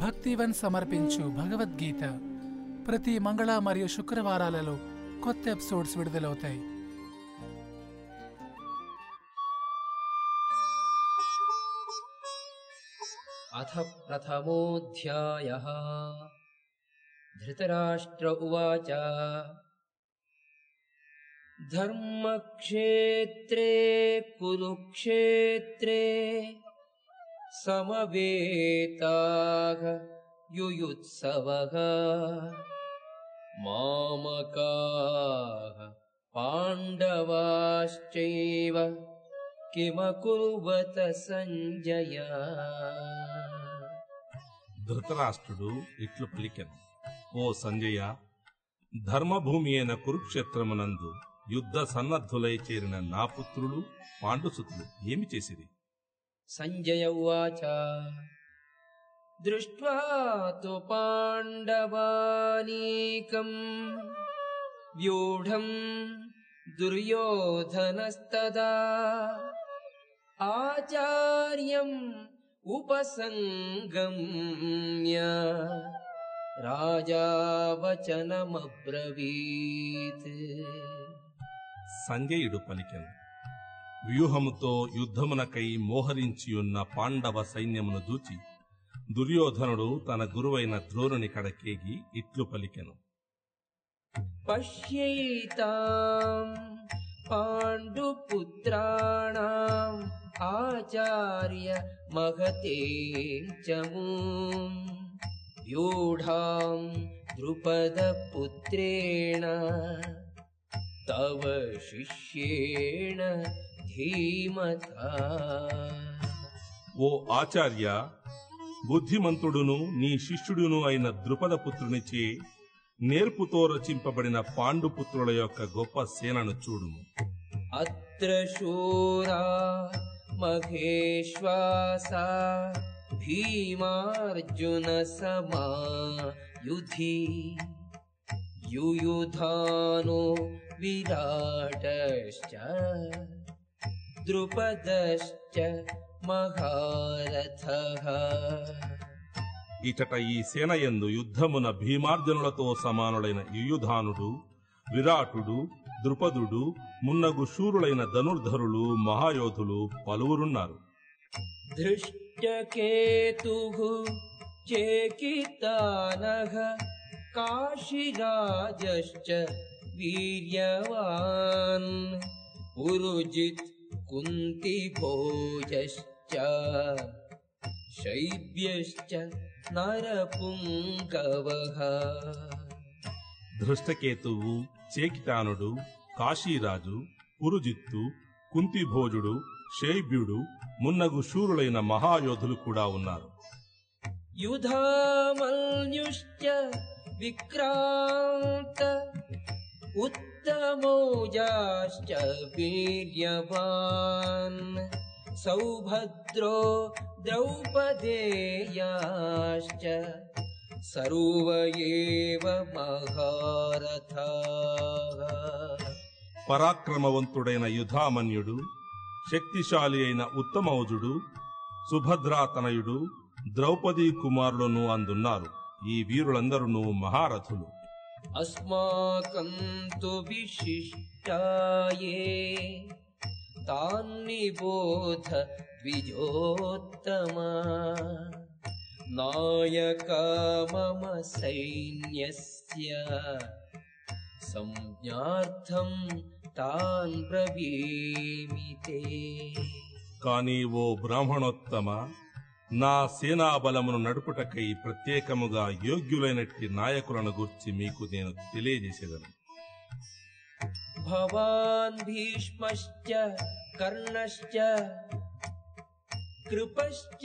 భక్తివన్ సమర్పించు భగవద్గీత ప్రతి మంగళ మరియు శుక్రవారాలలో కొత్త ఎపిసోడ్స్ విడుదలవుతాయి अथ प्रथमोऽध्यायः धृतराष्ट्र उवाच धर्मक्षेत्रे कुरुक्षेत्रे समवेताः युयुत्सवः मामकाः पाण्डवाश्चैव किमकुर्वत सञ्जय ధృతరాష్ట్రుడు ఇట్లు పలికెను ఓ సంజయ ధర్మభూమి అయిన కురుక్షేత్రమునందు యుద్ధ సన్నద్ధులై చేరిన నా పుత్రులు పాండుసుతులు ఏమి చేసిరి सञ्जय उवाच दृष्ट्वा तु पाण्डवानीकम् व्यूढम् दुर्योधनस्तदा आचार्यम् उपसङ्गम्य राजा वचनमब्रवीत् संज्ञेयुडु पलिकन् వ్యూహముతో యుద్ధమునకై మోహరించియున్న పాండవ సైన్యమును దూచి దుర్యోధనుడు తన గురువైన ద్రోణుని కడకేగి ఇట్లు పలికెను. ఆచార్య మహతే యూఢాం ద్రుపదపుత్రేణ తవ శిష్యేణ ధీమత. ఓ ఆచార్య బుద్ధిమంతుడును నీ శిష్యుడును అయిన ద్రుపద పుత్రునిచే నేర్పుతో రచింపబడిన పాండుపుత్రుల యొక్క గొప్ప సేనను చూడు. అత్రశూరా మహేశ్వాస భీమార్జున సమాయుధి. యుయుధాను విరాటశ్చ. ద్రుపదశ్చ మహారథ. ఇటట ఈ సేనయందు యుద్ధమున భీమార్జునులతో సమానులైన యుయుధానుడు విరాటుడు ద్రుపదుడు మున్నగు శూరులైన ధనుర్ధరులు మహాయోధులు పలువురున్నారు. దృష్టకేతు చేకితానహ వీర్యవాన్. పురుజిత్ कुन्तिभोजश्च शैब्यश्च नरपुङ्गवः ధృష్టకేతువు చేకిటానుడు కాశీరాజు పురుజిత్తు కుంతిభోజుడు శైబ్యుడు మున్నగు శూరులైన మహాయోధులు కూడా ఉన్నారు युधामल्युश्च विक्रान्त उत्तमौजाश्च वीर्यवान् सौभद्रो द्रौपदेयाश्च सर्व एव महारथाः పరాక్రమవంతుడైన యుధామన్యుడు శక్తిశాలి అయిన ఉత్తమౌజుడు సుభద్రాతనయుడు ద్రౌపదీ కుమారులను అందున్నారు ఈ వీరులందరూ మహారథులు अस्माकम् तु विशिष्टाये तान्निबोध द्विजोत्तमा नायका मम सैन्यस्य संज्ञार्थम् तान् ब्रवीमि ते కాని ఓ బ్రాహ్మణోత్తమ నా సేనాబలమును నడుపుటకై ప్రత్యేకముగా యోగ్యులైనట్టి నాయకులను గూర్చి మీకు నేను తెలియజేసేదను भवान् भीष्मश्च कर्णश्च कृपश्च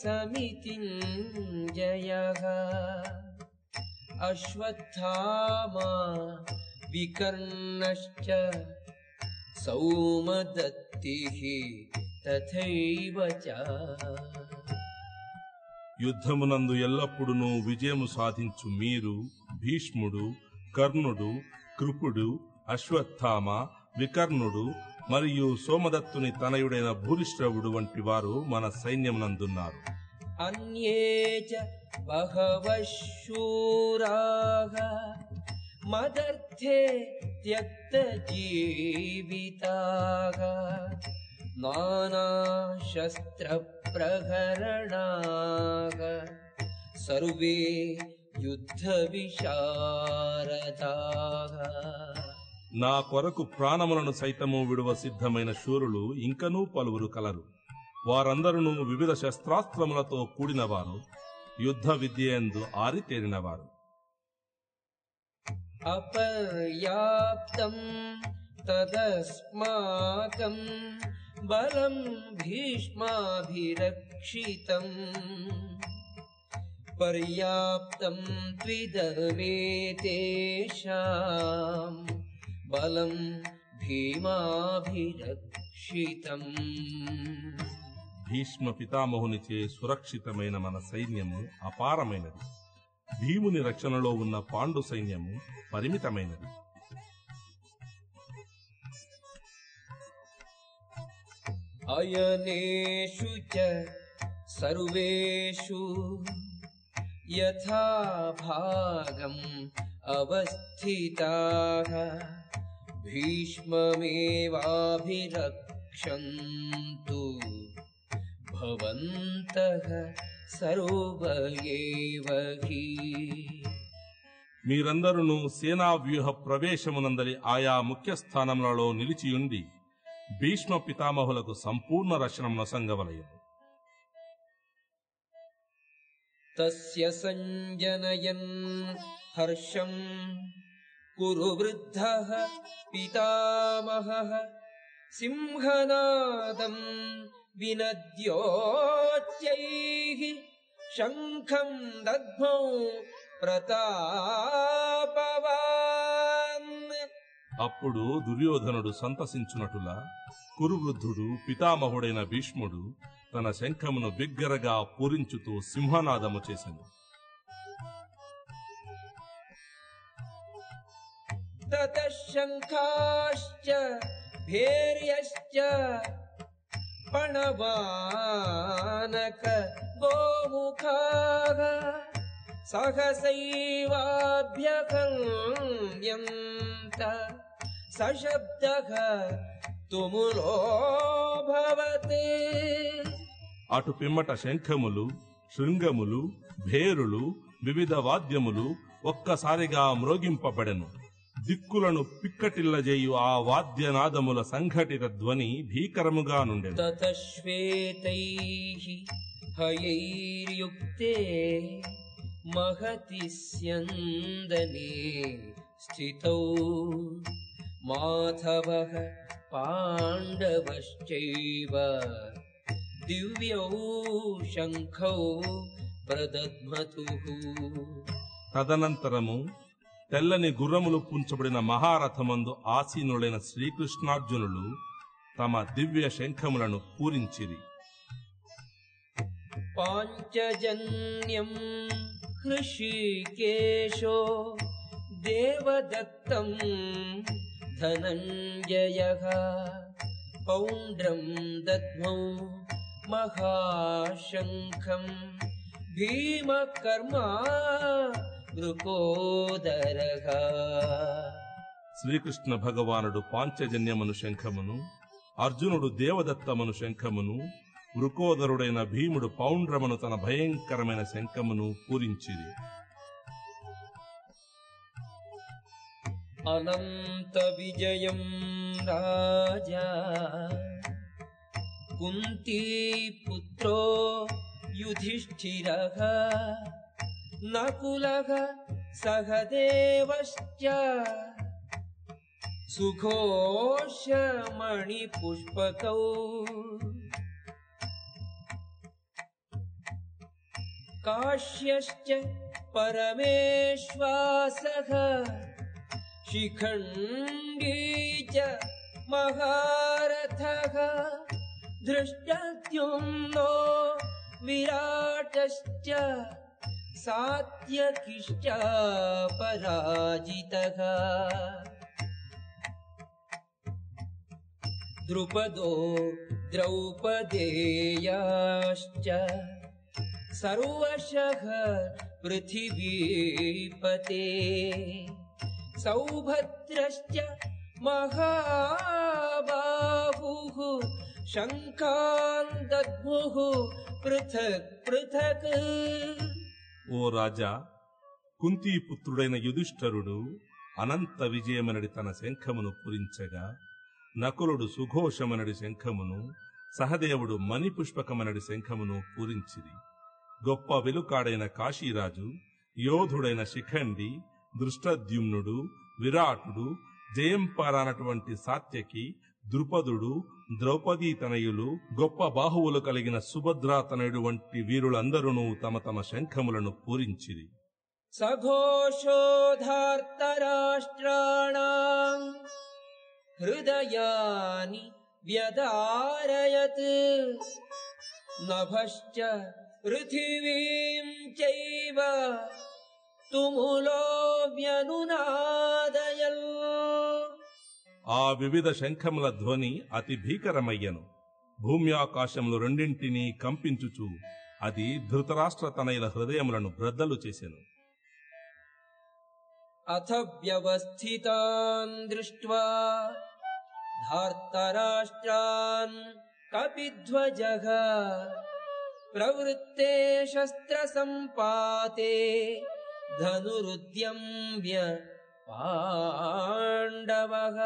समितिञ्जयः अश्वत्थामा विकर्णश्च सौमदत्तिः तथैव च యుద్ధమునందు ఎల్లప్పుడూ విజయము సాధించు మీరు భీష్ముడు కర్ణుడు కృపుడు అశ్వత్థామ వికర్ణుడు మరియు సోమదత్తుని తనయుడైన భూరిశ్రవుడు వంటి వారు మన సైన్యమునందున్నారు. అన్యేచ మదర్థే త్యక్త జీవితాగ నానా శస్త్ర नानाशस्त्रप्रहरणाः सर्वे युद्धविशारदाः నా కొరకు ప్రాణములను సైతము విడువ సిద్ధమైన శూరులు ఇంకనూ పలువురు కలరు వారందరూ వివిధ శస్త్రాస్త్రములతో కూడినవారు యుద్ధ విద్యందు ఆరితేరినవారు अपर्याप्तम् तदस्माकम् బలం భీష్మాభిరక్షితం పర్యాప్తం త్విదమేతేషాం బలం భీమాభిరక్షితం. భీష్మ పితామహునిచే సురక్షితమైన మన సైన్యము అపారమైనది. భీముని రక్షణలో ఉన్న పాండు సైన్యము పరిమితమైనది. अयनेषु च सर्वेषु यथा भागम् अवस्थिताः भीष्ममेवाभिरक्षन्तु भवन्तः सर्व एव हि మీరందరూ సేనా వ్యూహ ప్రవేశమునందలి ఆయా ముఖ్య స్థానములలో నిలిచియుండి భీష్మ పితామహులకు సంపూర్ణ सम्पूर्ण रशनम् తస్య సంజనయన్ హర్షం కురు వృద్ధ పితామహ సింహనాదం पितामहः శంఖం विनद्योच्चैः ప్రతాపవా అప్పుడు దుర్యోధనుడు సంతసించునటులా కురువృద్ధుడు పితామహుడైన భీష్ముడు తన శంఖమును బిగ్గరగా పూరించుతూ సింహనాదము చేసెను ततः शङ्खाश्च भैर्यश्च पणवानक गोमुखाः सहसैवाभ्यकल्यन्त సశబ్ద అటు పిమ్మట శంఖములు శృంగములు భేరులు వివిధ వాద్యములు ఒక్కసారిగా మ్రోగింపబడెను. దిక్కులను పిక్కటిల్లజేయు ఆ వాద్యనాదముల సంఘటిత ధ్వని భీకరముగా నుండి హయైర్యుక్తే మహతి స్థితౌ। माधवः पाण्डवश्चैव दिव्यौ शङ्खौ प्रदध्मतुः తదనంతరము తెల్లని గుర్రములు పుంచబడిన మహారథమందు ఆసీనులైన శ్రీకృష్ణార్జునులు తమ దివ్య శంఖములను పూరించిరి पाञ्चजन्यम् हृषीकेशो देवदत्तम् धनञ्जयः पौण्ड्रम् दद्मौ महाशङ्खम् भीमकर्मा वृकोदरः శ్రీకృష్ణ భగవానుడు పాంచజన్యమను శంఖమును అర్జునుడు దేవదత్తమను శంఖమును వృకోదరుడైన భీముడు పౌండ్రమను తన భయంకరమైన శంఖమును పూరించిరి अनन्तविजयम् राजा। कुन्तीपुत्रो युधिष्ठिरः नकुलः सहदेवश्च। सुघोषमणिपुष्पकौ। काश्यश्च परमेश्वासः शिखण्डी च महारथः धृष्टद्युम्नो विराटश्च सात्यकिश्च पराजितः। द्रुपदो द्रौपदेयाश्च सर्वशः पृथिवीपते सौभद्रश्च महाबाहुः शङ्कान् दद्मुः पृथक् पृथक् ఓ రాజా కుంతీపుత్రుడైన యుధిష్ఠరుడు అనంత విజయమనడి తన శంఖమును పూరించగా నకులుడు సుఘోషమనడి శంఖమును సహదేవుడు మణిపుష్పకమనడి శంఖమును పూరించిరి గొప్ప వెలుకాడైన కాశీరాజు యోధుడైన శిఖండి దృష్టద్యుమ్నుడు విరాటుడు జయంపారానటువంటి సాత్యకి ద్రుపదుడు ద్రౌపదీ తనయులు గొప్ప బాహువులు కలిగిన సుభద్రా తనయుడు వంటి వీరులందరూ తమ తమ శంఖములను పూరించిరి. సఘోషోధార్తరాష్ట్రాణం హృదయాని వ్యదారయత్ నభశ్చ పృథివీం చైవ తుములోవ్యనునాదయల్. ఆ వివిధ శంఖముల ధ్వని అతి భీకరమయ్యను. భూమి ఆకాశములు రెండింటినీ కంపించుచు అది ధృతరాష్ట్ర తనయుల హృదయములను బ్రద్దలు చేశాను అథ వ్యవస్థితాన్ దృష్ట్వా ధార్తరాష్ట్రాన్ కపిధ్వజ. ప్రవృత్తే శస్త్ర సంపాతే धनुरुद्यम्य पाण्डवः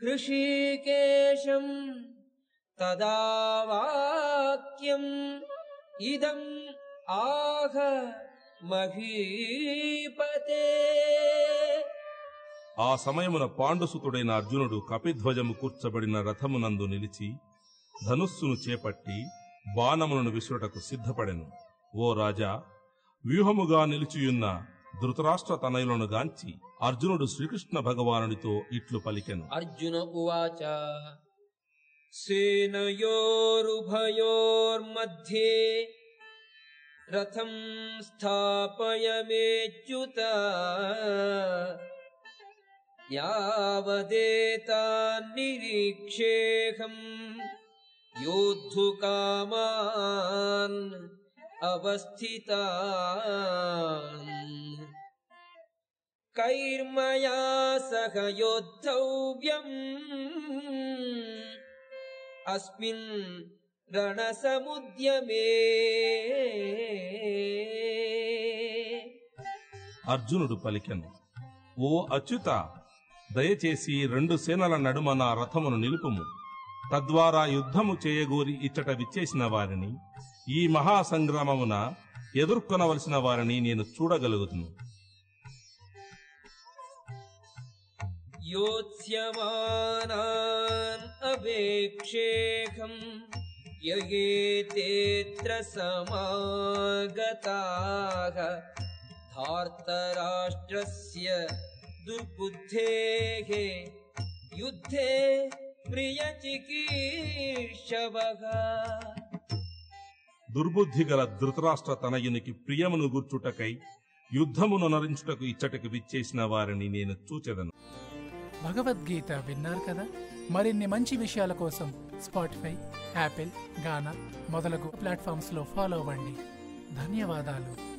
ऋषिकेशम् तदा वाक्यम् इदम् आह మహీపతే ఆ సమయమున పాండుసుతుడైన అర్జునుడు కపిధ్వజము కూర్చబడిన రథమునందు నిలిచి ధనుస్సును చేపట్టి బాణములను విసురుటకు సిద్ధపడెను ఓ రాజా వ్యూహముగా నిలిచియున్న ధృతరాష్ట్ర తనయులను గాంచి అర్జునుడు శ్రీకృష్ణ భగవానుడితో ఇట్లు పలికెను. అర్జున ఉవాచ సేనయోరుభయోర్మధ్యే రథం స్థాపయమేచ్యుత యోద్ధు కామాన్ అవస్థితాన్ कैर्मया सह योद्धव्यम् अस्मिन् रणसमुद्यमे అర్జునుడు పలికెను ఓ అచ్యుత దయచేసి రెండు సేనల నడుమ నా రథమును నిలుపుము తద్వారా యుద్ధము చేయగోరి ఇచ్చట విచ్చేసిన వారిని ఈ మహాసంగ్రామమున ఎదుర్కొనవలసిన వారిని నేను చూడగలుగుతును योत्स्यमानान् अवेक्षेऽहम् ययेतेऽत्र समागताः धार्तराष्ट्रस्य दुर्बुद्धेः युद्धे प्रियचिकीर्षवः దుర్బుద్ధి గల ధృతరాష్ట్ర తనయునికి ప్రియమును గుర్చుటకై యుద్ధమును నరించుటకు ఇచ్చటకు విచ్చేసిన వారిని నేను చూచెదను. భగవద్గీత విన్నారు కదా? మరిన్ని మంచి విషయాల కోసం స్పాటిఫై యాపిల్ గానా మొదలగు ప్లాట్ఫామ్స్లో ఫాలో అవ్వండి. ధన్యవాదాలు.